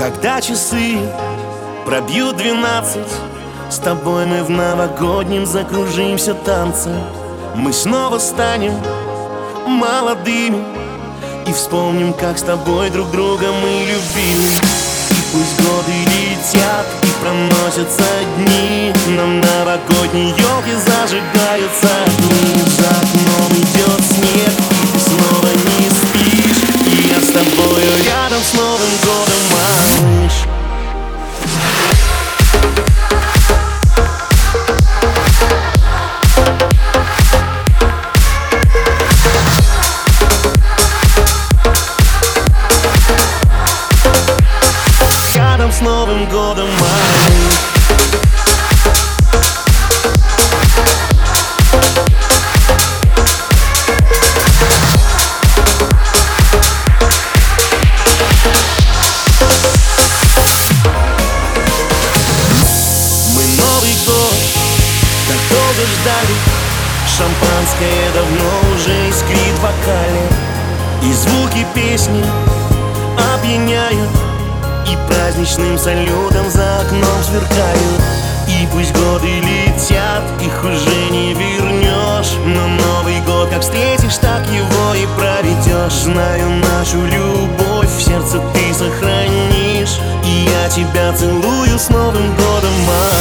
Когда часы пробьют двенадцать С тобой мы в новогоднем закружимся танцем Мы снова станем молодыми И вспомним, как с тобой друг друга мы любили. И пусть годы летят и проносятся дни На новогодней елке зажигаются. Огни За окном идет снег, и ты снова не спишь. И я с тобою рядом с Новым годом, Новым годом, малыш Мы Новый год так долго ждали. Шампанское давно уже искрит в бокале И звуки песни опьяняют И праздничным салютом за окном сверкают. И пусть годы летят, их уже не вернешь. Но Новый год как встретишь, так его и проведешь. Знаю нашу любовь, в сердце ты сохранишь. И я тебя целую с Новым годом, малыш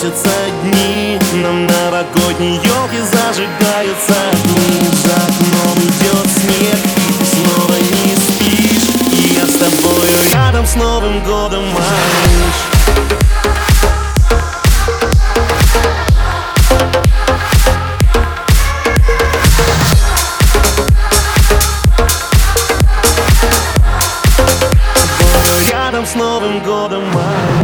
проносятся дни. На новогодней елке зажигаются. Огни За окном идет снег, ты снова не спишь. И я с тобою рядом с Новым годом,